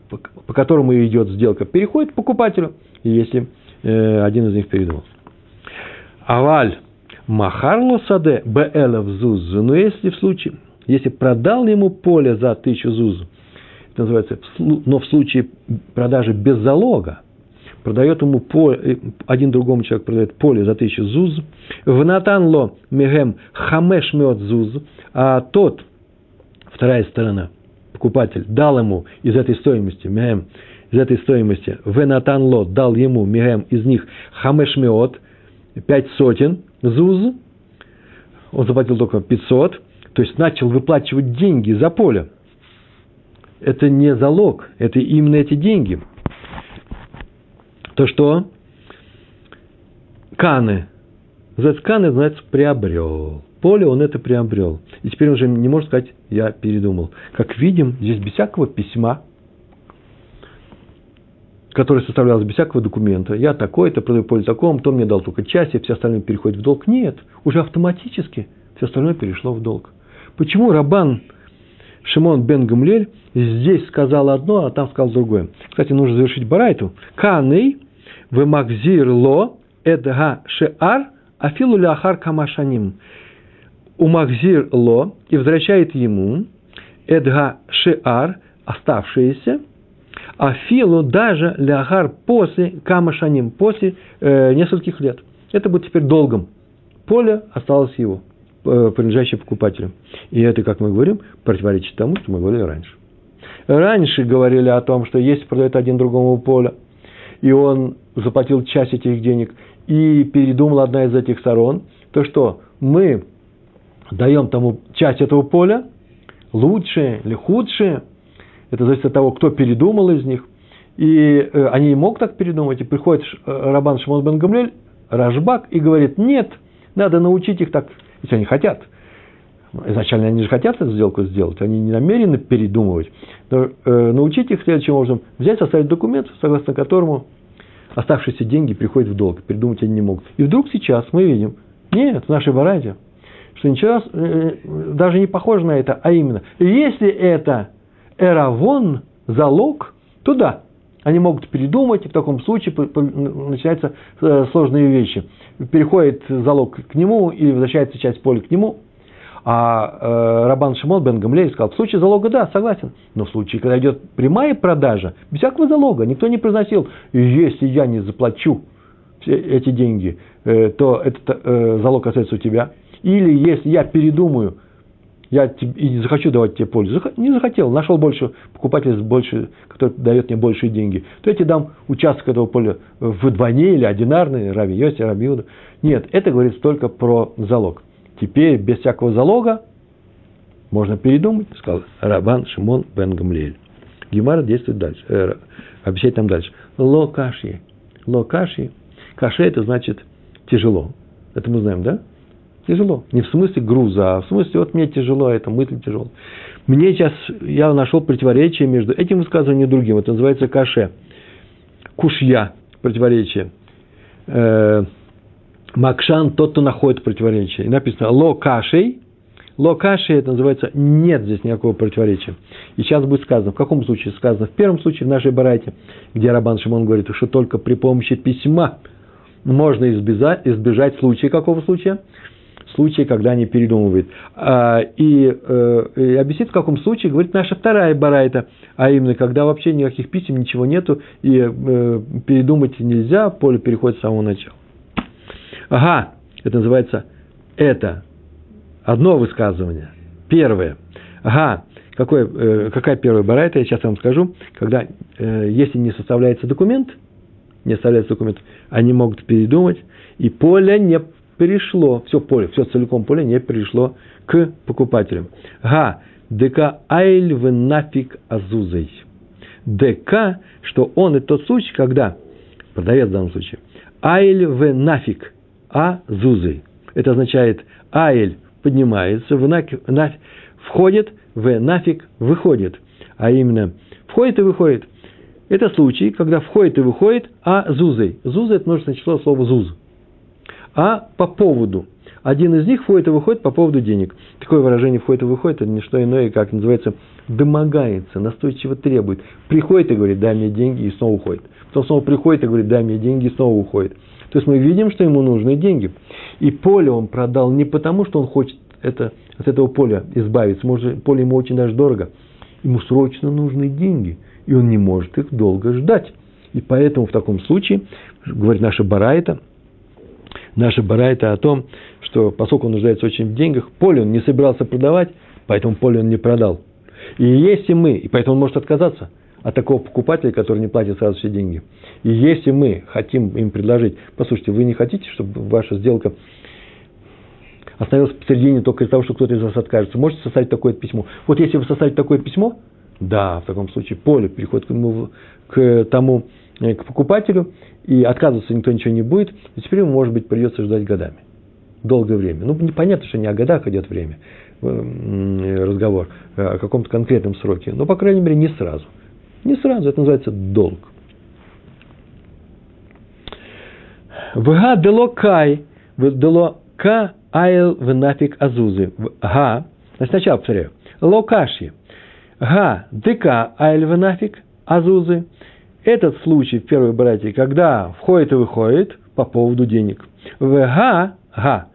по, по которому идет сделка, переходит покупателю, если э, один из них передумал. Аваль Махарло Саде Беэлов Зуз, но если в случае, если продал ему поле за тысячу зуз, это называется, но в случае продажи без залога, продает ему поле, э, один другому человеку продает поле за тысячу зуз, в натанло мегем хамеш мед зуз, а тот, вторая сторона, покупатель, дал ему из этой стоимости, мегем, из этой стоимости, в дал ему мегем из них хамеш мед, пять сотен зуз, он заплатил только 500, то есть начал выплачивать деньги за поле. Это не залог, это именно эти деньги. То что? Каны. За каны, значит, приобрел. Поле он это приобрел. И теперь уже не может сказать, я передумал. Как видим, здесь без всякого письма, которое составлялось без всякого документа. Я такой-то, продаю поле такому, то мне дал только часть, и все остальное переходит в долг. Нет, уже автоматически все остальное перешло в долг. Почему Рабан Шимон бен Гамлель здесь сказал одно, а там сказал другое? Кстати, нужно завершить барайту. Каней в Макзир ло эдга шеар афилу ляхар камашаним. У Макзир ло и возвращает ему эдга шеар, оставшиеся, афилу даже ляхар после камашаним, после э, нескольких лет. Это будет теперь долгом. Поле осталось его. Э, принадлежащие покупателю. И это, как мы говорим, противоречит тому, что мы говорили раньше. Раньше говорили о том, что если продает один другому поле, и он заплатил часть этих денег, и передумал одна из этих сторон, то что мы даем тому часть этого поля, лучшее или худшее, это зависит от того, кто передумал из них, и э, они не могут так передумать, и приходит э, Рабан Шимон бен Гамлель, Рашбак, и говорит, нет, надо научить их так если они хотят. Изначально они же хотят эту сделку сделать, они не намерены передумывать. Но э, научить их следующим образом взять, составить документ, согласно которому оставшиеся деньги приходят в долг. Передумать они не могут. И вдруг сейчас мы видим, нет, в нашей варанте, что ничего э, даже не похоже на это, а именно, если это эравон, залог, то да, они могут передумать, и в таком случае начинаются э, сложные вещи. Переходит залог к нему, или возвращается часть поля к нему. А э, Рабан Шимон бен Гамлей сказал, в случае залога, да, согласен. Но в случае, когда идет прямая продажа, без всякого залога, никто не произносил, если я не заплачу все эти деньги, э, то этот э, залог остается у тебя. Или если я передумаю, я и не захочу давать тебе пользу. Не захотел, нашел больше покупателя, больше, который дает мне большие деньги. То я тебе дам участок этого поля вдвойне или одинарный, Раби Йоси, Раби Юда. Нет, это говорится только про залог. Теперь без всякого залога можно передумать, сказал Рабан Шимон бен Гамлиэль. Гемара действует дальше, э, обещает там дальше. Локаши. Локаши. Каше это значит тяжело. Это мы знаем, да? Тяжело. Не в смысле груза, а в смысле, вот мне тяжело, а это мысль тяжело. Мне сейчас, я нашел противоречие между этим высказыванием и другим. Это называется каше. Кушья, противоречие. Э, Макшан, тот, кто находит противоречие. И написано ло кашей. Ло кашей, это называется, нет здесь никакого противоречия. И сейчас будет сказано, в каком случае сказано? В первом случае, в нашей барайте, где Рабан Шимон говорит, что только при помощи письма можно избежать, избежать случая, какого случая? Случае, когда они передумывают. А, и, э, и объяснит, в каком случае, говорит наша вторая барайта, а именно, когда вообще никаких писем, ничего нету, и э, передумать нельзя, поле переходит с самого начала. Ага, это называется это. Одно высказывание. Первое. Ага, какое, э, какая первая барайта, я сейчас вам скажу. Когда, если не составляется документ, не составляется документ, они могут передумать, и поле не перешло, все поле, все целиком поле не перешло к покупателям. Га, ДК айль в нафиг азузой. ДК, что он и тот случай, когда, продавец в данном случае, айль в нафиг азузой. Это означает айль поднимается, в нафиг, нафиг, входит, в нафиг выходит. А именно, входит и выходит. Это случай, когда входит и выходит, а зузой. Это множественное число слова зуз а по поводу. Один из них входит и выходит по поводу денег. Такое выражение входит и выходит, это не что иное, как называется, домогается, настойчиво требует. Приходит и говорит, дай мне деньги, и снова уходит. Потом снова приходит и говорит, дай мне деньги, и снова уходит. То есть мы видим, что ему нужны деньги. И поле он продал не потому, что он хочет это, от этого поля избавиться. Может, поле ему очень даже дорого. Ему срочно нужны деньги, и он не может их долго ждать. И поэтому в таком случае, говорит наша Барайта, наша барайта о том, что поскольку он нуждается очень в деньгах, поле он не собирался продавать, поэтому поле он не продал. И если мы, и поэтому он может отказаться от такого покупателя, который не платит сразу все деньги. И если мы хотим им предложить, послушайте, вы не хотите, чтобы ваша сделка остановился посередине только из-за того, что кто-то из вас откажется. Можете составить такое письмо? Вот если вы составите такое письмо, да, в таком случае поле переходит к, ему, к тому, к покупателю, и отказываться никто ничего не будет, и теперь ему, может быть, придется ждать годами. Долгое время. Ну, непонятно, что не о годах идет время, э, разговор, а о каком-то конкретном сроке. Но, по крайней мере, не сразу. Не сразу, это называется долг. Вга дело кай, дело ка айл венафик азузы. Га, сначала повторяю. Локаши. Га дека айл венафик азузы. Этот случай в первой братье, когда входит и выходит по поводу денег. Вга, га,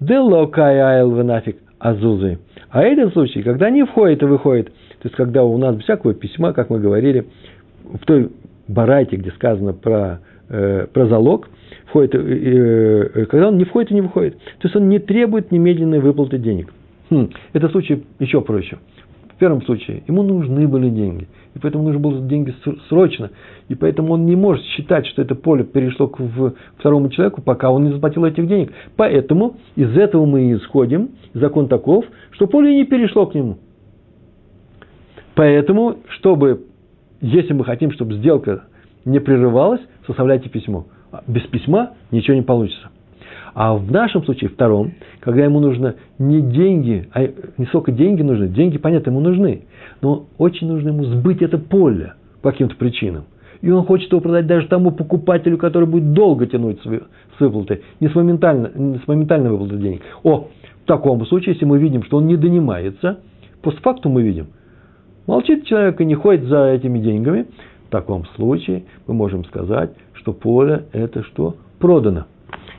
дело кай айл венафик азузы. А этот случай, когда не входит и выходит, то есть когда у нас всякого письма, как мы говорили, в той барайте, где сказано про, э, про залог, входит, э, когда он не входит и не выходит. То есть он не требует немедленной выплаты денег. Хм, это случай еще проще. Первом случае ему нужны были деньги. И поэтому нужны были деньги срочно. И поэтому он не может считать, что это поле перешло к второму человеку, пока он не заплатил этих денег. Поэтому из этого мы и исходим. Закон таков, что поле не перешло к нему. Поэтому, чтобы, если мы хотим, чтобы сделка не прерывалась, составляйте письмо. Без письма ничего не получится. А в нашем случае, втором, когда ему нужно не деньги, а не сколько деньги нужны, деньги, понятно, ему нужны, но очень нужно ему сбыть это поле по каким-то причинам. И он хочет его продать даже тому покупателю, который будет долго тянуть с выплатой, не с, моментально, не с моментальной выплатой денег. О, в таком случае, если мы видим, что он не донимается, постфактум мы видим, молчит человек и не ходит за этими деньгами, в таком случае мы можем сказать, что поле это что? Продано.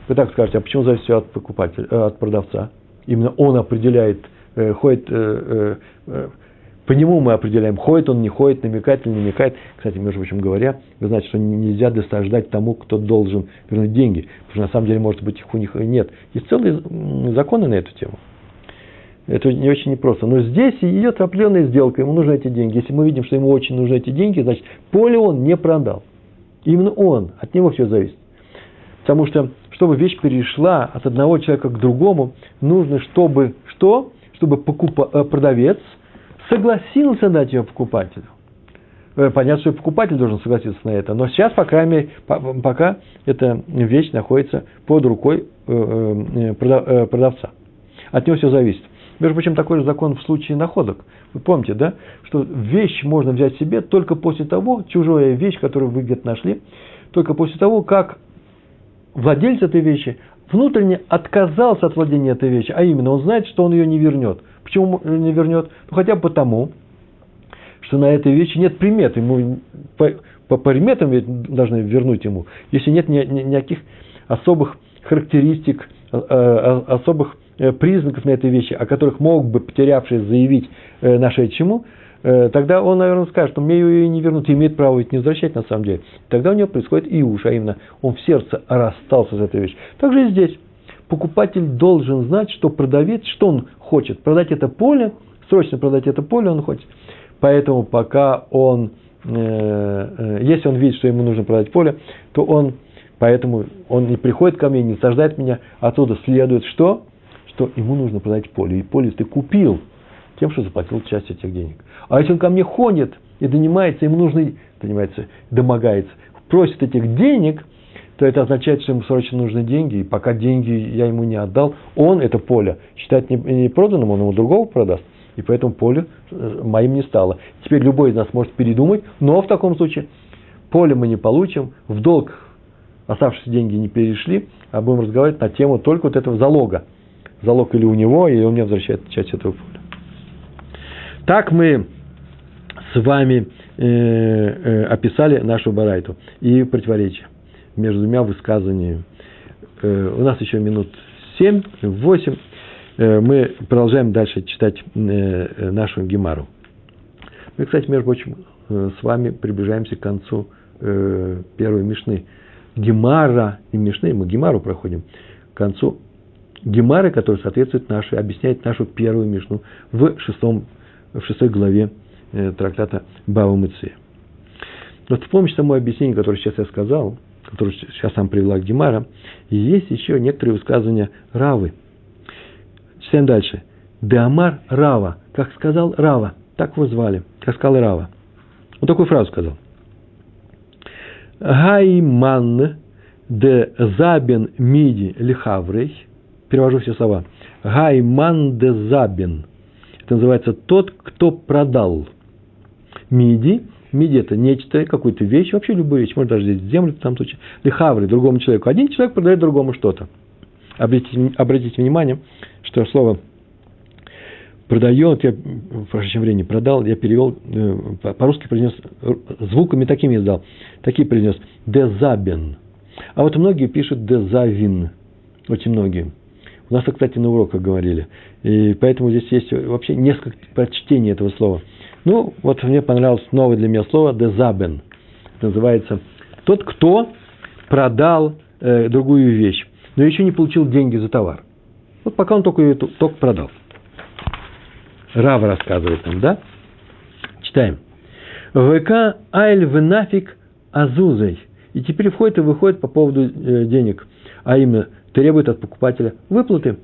Вы так скажете, а почему зависит все от покупателя, э, от продавца? Именно он определяет, э, ходит, э, по нему мы определяем, ходит он, не ходит, намекает или не намекает. Кстати, между прочим говоря, вы знаете, что нельзя досаждать тому, кто должен вернуть деньги. Потому что на самом деле, может быть, их у них и нет. Есть целые законы на эту тему. Это не очень непросто. Но здесь идет определенная сделка, ему нужны эти деньги. Если мы видим, что ему очень нужны эти деньги, значит, поле он не продал. Именно он, от него все зависит. Потому что, чтобы вещь перешла от одного человека к другому, нужно, чтобы что? Чтобы покупа, э, продавец согласился дать ее покупателю. Э, понятно, что покупатель должен согласиться на это. Но сейчас, по крайней мере, пока эта вещь находится под рукой э, продавца. От него все зависит. Между прочим, такой же закон в случае находок. Вы помните, да, что вещь можно взять себе только после того, чужая вещь, которую вы где-то нашли, только после того, как владелец этой вещи внутренне отказался от владения этой вещи, а именно он знает, что он ее не вернет. Почему не вернет? Ну, хотя бы потому, что на этой вещи нет примет. Ему по, по приметам должны вернуть ему. Если нет ни, ни, никаких особых характеристик, э, э, особых Э, признаков на этой вещи, о которых мог бы потерявший заявить э, нашедшему, тогда он, наверное, скажет, что мне ее не вернут, и имеет право ведь не возвращать на самом деле. Тогда у него происходит и уж, а именно он в сердце расстался с этой вещью. Также и здесь. Покупатель должен знать, что продавец, что он хочет. Продать это поле, срочно продать это поле он хочет. Поэтому пока он, если он видит, что ему нужно продать поле, то он, поэтому он не приходит ко мне, не саждает меня. Отсюда следует что? что ему нужно продать поле. И поле ты купил тем, что заплатил часть этих денег. А если он ко мне ходит и донимается, ему нужно, донимается, домогается, просит этих денег, то это означает, что ему срочно нужны деньги, и пока деньги я ему не отдал, он это поле считает не проданным, он ему другого продаст. И поэтому поле э, моим не стало. Теперь любой из нас может передумать, но в таком случае поле мы не получим, в долг оставшиеся деньги не перешли, а будем разговаривать на тему только вот этого залога – залог или у него, и он мне возвращает часть этого поля. Так мы с вами э, э, описали нашу барайту и противоречие между двумя высказываниями. Э, у нас еще минут 7-8. Э, мы продолжаем дальше читать нашу гемару. Мы, кстати, между прочим, с вами приближаемся к концу первой мишны. Гемара и мишны, мы гемару проходим к концу Гемары, который соответствует нашей, объясняет нашу первую Мишну в, шестом, в шестой главе трактата Бава Мыция. Вот с помощью тому объяснения, которое сейчас я сказал, которое сейчас сам привела Гемара, есть еще некоторые высказывания Равы, Читаем дальше. Деамар Рава, как сказал Рава, так его звали, как сказал Рава. Вот такую фразу сказал. Гайман де забен миди лихаврей. Перевожу все слова. Гайман де забен. Это называется тот, кто продал. Миди. Миди – это нечто, какую-то вещь, вообще любую вещь. Может, даже здесь землю в том случае. Лихаврей, другому человеку. Один человек продает другому что-то. Обратите, обратите внимание, что слово продает, я в прошедшем времени продал, я перевел, э, по-русски произнес, звуками такими издал, такие произнес, дезабен. А вот многие пишут дезавин, очень многие. У нас, кстати, на уроках говорили. И поэтому здесь есть вообще несколько прочтений этого слова. Ну, вот мне понравилось новое для меня слово дезабен. Это называется тот, кто продал э, другую вещь, но еще не получил деньги за товар. Вот пока он только ее только продал. Рав рассказывает нам, да? Читаем. ВК айль венафик азузой. И теперь входит и выходит по поводу э, денег. А именно, требует от покупателя выплаты.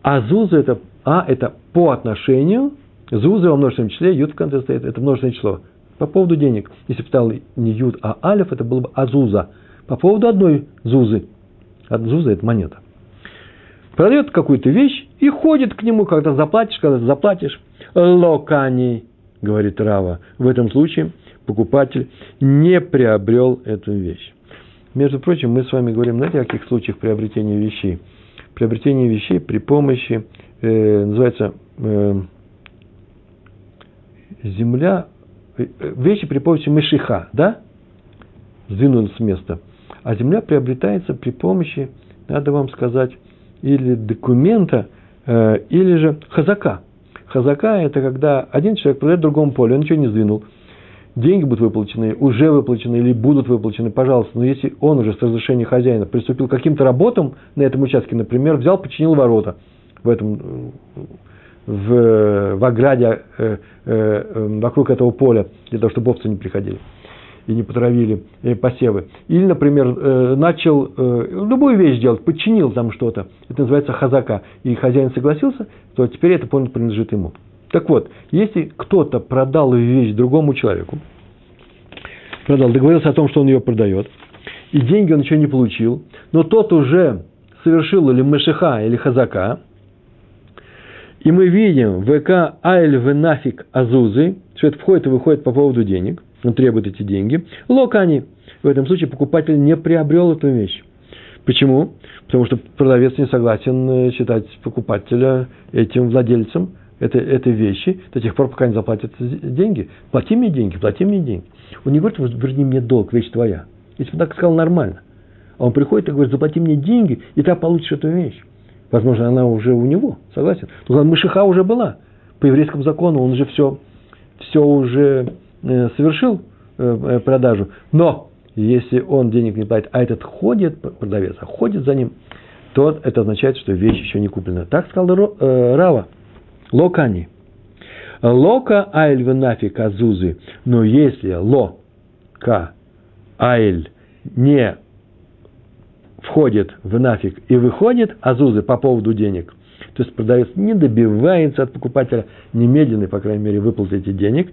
Азуза это А это по отношению. Зуза во множественном числе, ют в конце стоит, это множественное число. По поводу денег. Если бы стал не ют, а алиф, это было бы азуза. По поводу одной зузы. Зуза – это монета продает какую-то вещь и ходит к нему, когда заплатишь, когда заплатишь. Локани, говорит Рава. В этом случае покупатель не приобрел эту вещь. Между прочим, мы с вами говорим, знаете, о каких случаях приобретения вещей? Приобретение вещей при помощи, э, называется, э, земля, э, вещи при помощи мышиха, да? Сдвинут с места. А земля приобретается при помощи, надо вам сказать, или документа, э, или же хазака. Хазака – это когда один человек продает другому поле, он ничего не сдвинул. Деньги будут выплачены, уже выплачены или будут выплачены, пожалуйста. Но если он уже с разрешения хозяина приступил к каким-то работам на этом участке, например, взял, починил ворота в этом в, в ограде э, э, вокруг этого поля, для того, чтобы овцы не приходили и не потравили э, посевы. Или, например, э, начал э, любую вещь делать, подчинил там что-то. Это называется хазака. И хозяин согласился, то теперь это полностью принадлежит ему. Так вот, если кто-то продал вещь другому человеку, продал, договорился о том, что он ее продает, и деньги он еще не получил, но тот уже совершил или мышиха, или хазака, и мы видим ВК Айль Венафик Азузы, что это входит и выходит по поводу денег – он требует эти деньги. Локани. В этом случае покупатель не приобрел эту вещь. Почему? Потому что продавец не согласен э, считать покупателя этим владельцем этой, этой вещи до тех пор, пока не заплатят деньги. Плати мне деньги, плати мне деньги. Он не говорит, верни мне долг, вещь твоя. Если бы так сказал, нормально. А он приходит и говорит, заплати мне деньги, и ты получишь эту вещь. Возможно, она уже у него, согласен. Но мышиха уже была. По еврейскому закону он уже все, все уже Э, совершил э, э, продажу, но если он денег не платит, а этот ходит, продавец, а ходит за ним, то это означает, что вещь еще не куплена. Так сказал Рава. Локани. Лока айль венафи казузы. Но если ло ка айль не входит в нафиг и выходит азузы по поводу денег, то есть продавец не добивается от покупателя немедленной, по крайней мере, выплаты этих денег,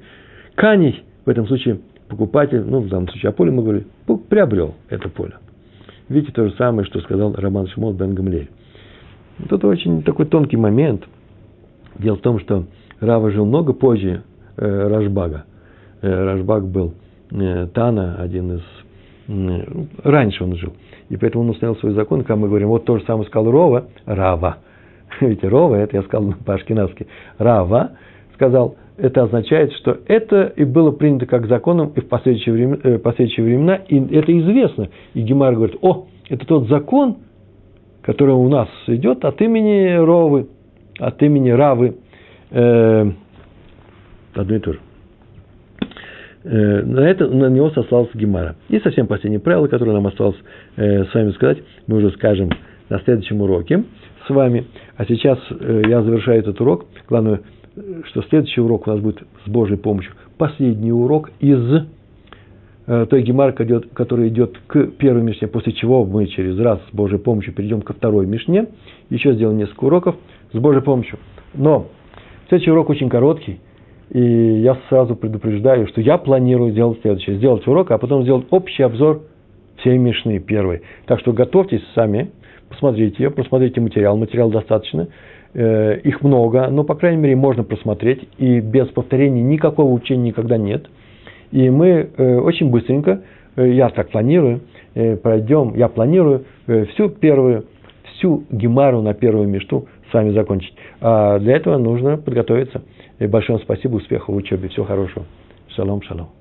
Каний, в этом случае покупатель, ну, в данном случае о поле мы говорили, приобрел это поле. Видите, то же самое, что сказал Роман Шимон Бен Гамлель. Тут очень такой тонкий момент. Дело в том, что Рава жил много позже э, Рашбага. Э, Рашбаг был э, Тана, один из... Э, раньше он жил. И поэтому он установил свой закон, когда мы говорим, вот то же самое сказал Рова, Рава. Видите, Рова, это я сказал по-ашкенадски. Рава сказал, это означает, что это и было принято как законом и в последующие, времена, э, последующие времена, и это известно. И Гемар говорит, о, это тот закон, который у нас идет от имени Ровы, от имени Равы, э, одно и то же. Э, на, это, на него сослался Гемара. И совсем последнее правило, которое нам осталось э, с вами сказать, мы уже скажем на следующем уроке с вами. А сейчас э, я завершаю этот урок. Главное, что следующий урок у нас будет с Божьей помощью. Последний урок из той гемар, который идет к первой Мишне, после чего мы через раз с Божьей помощью перейдем ко второй Мишне, еще сделаем несколько уроков с Божьей помощью. Но следующий урок очень короткий, и я сразу предупреждаю, что я планирую сделать следующее. Сделать урок, а потом сделать общий обзор всей Мишны первой. Так что готовьтесь сами, посмотрите ее, просмотрите материал. Материал достаточно. Э, их много, но, по крайней мере, можно просмотреть. И без повторений никакого учения никогда нет. И мы э, очень быстренько, э, я так планирую, пройдем, я планирую всю первую, всю гемару на первую мечту с вами закончить. А для этого нужно подготовиться. И большое спасибо, успехов в учебе, всего хорошего. Шалом, шалом.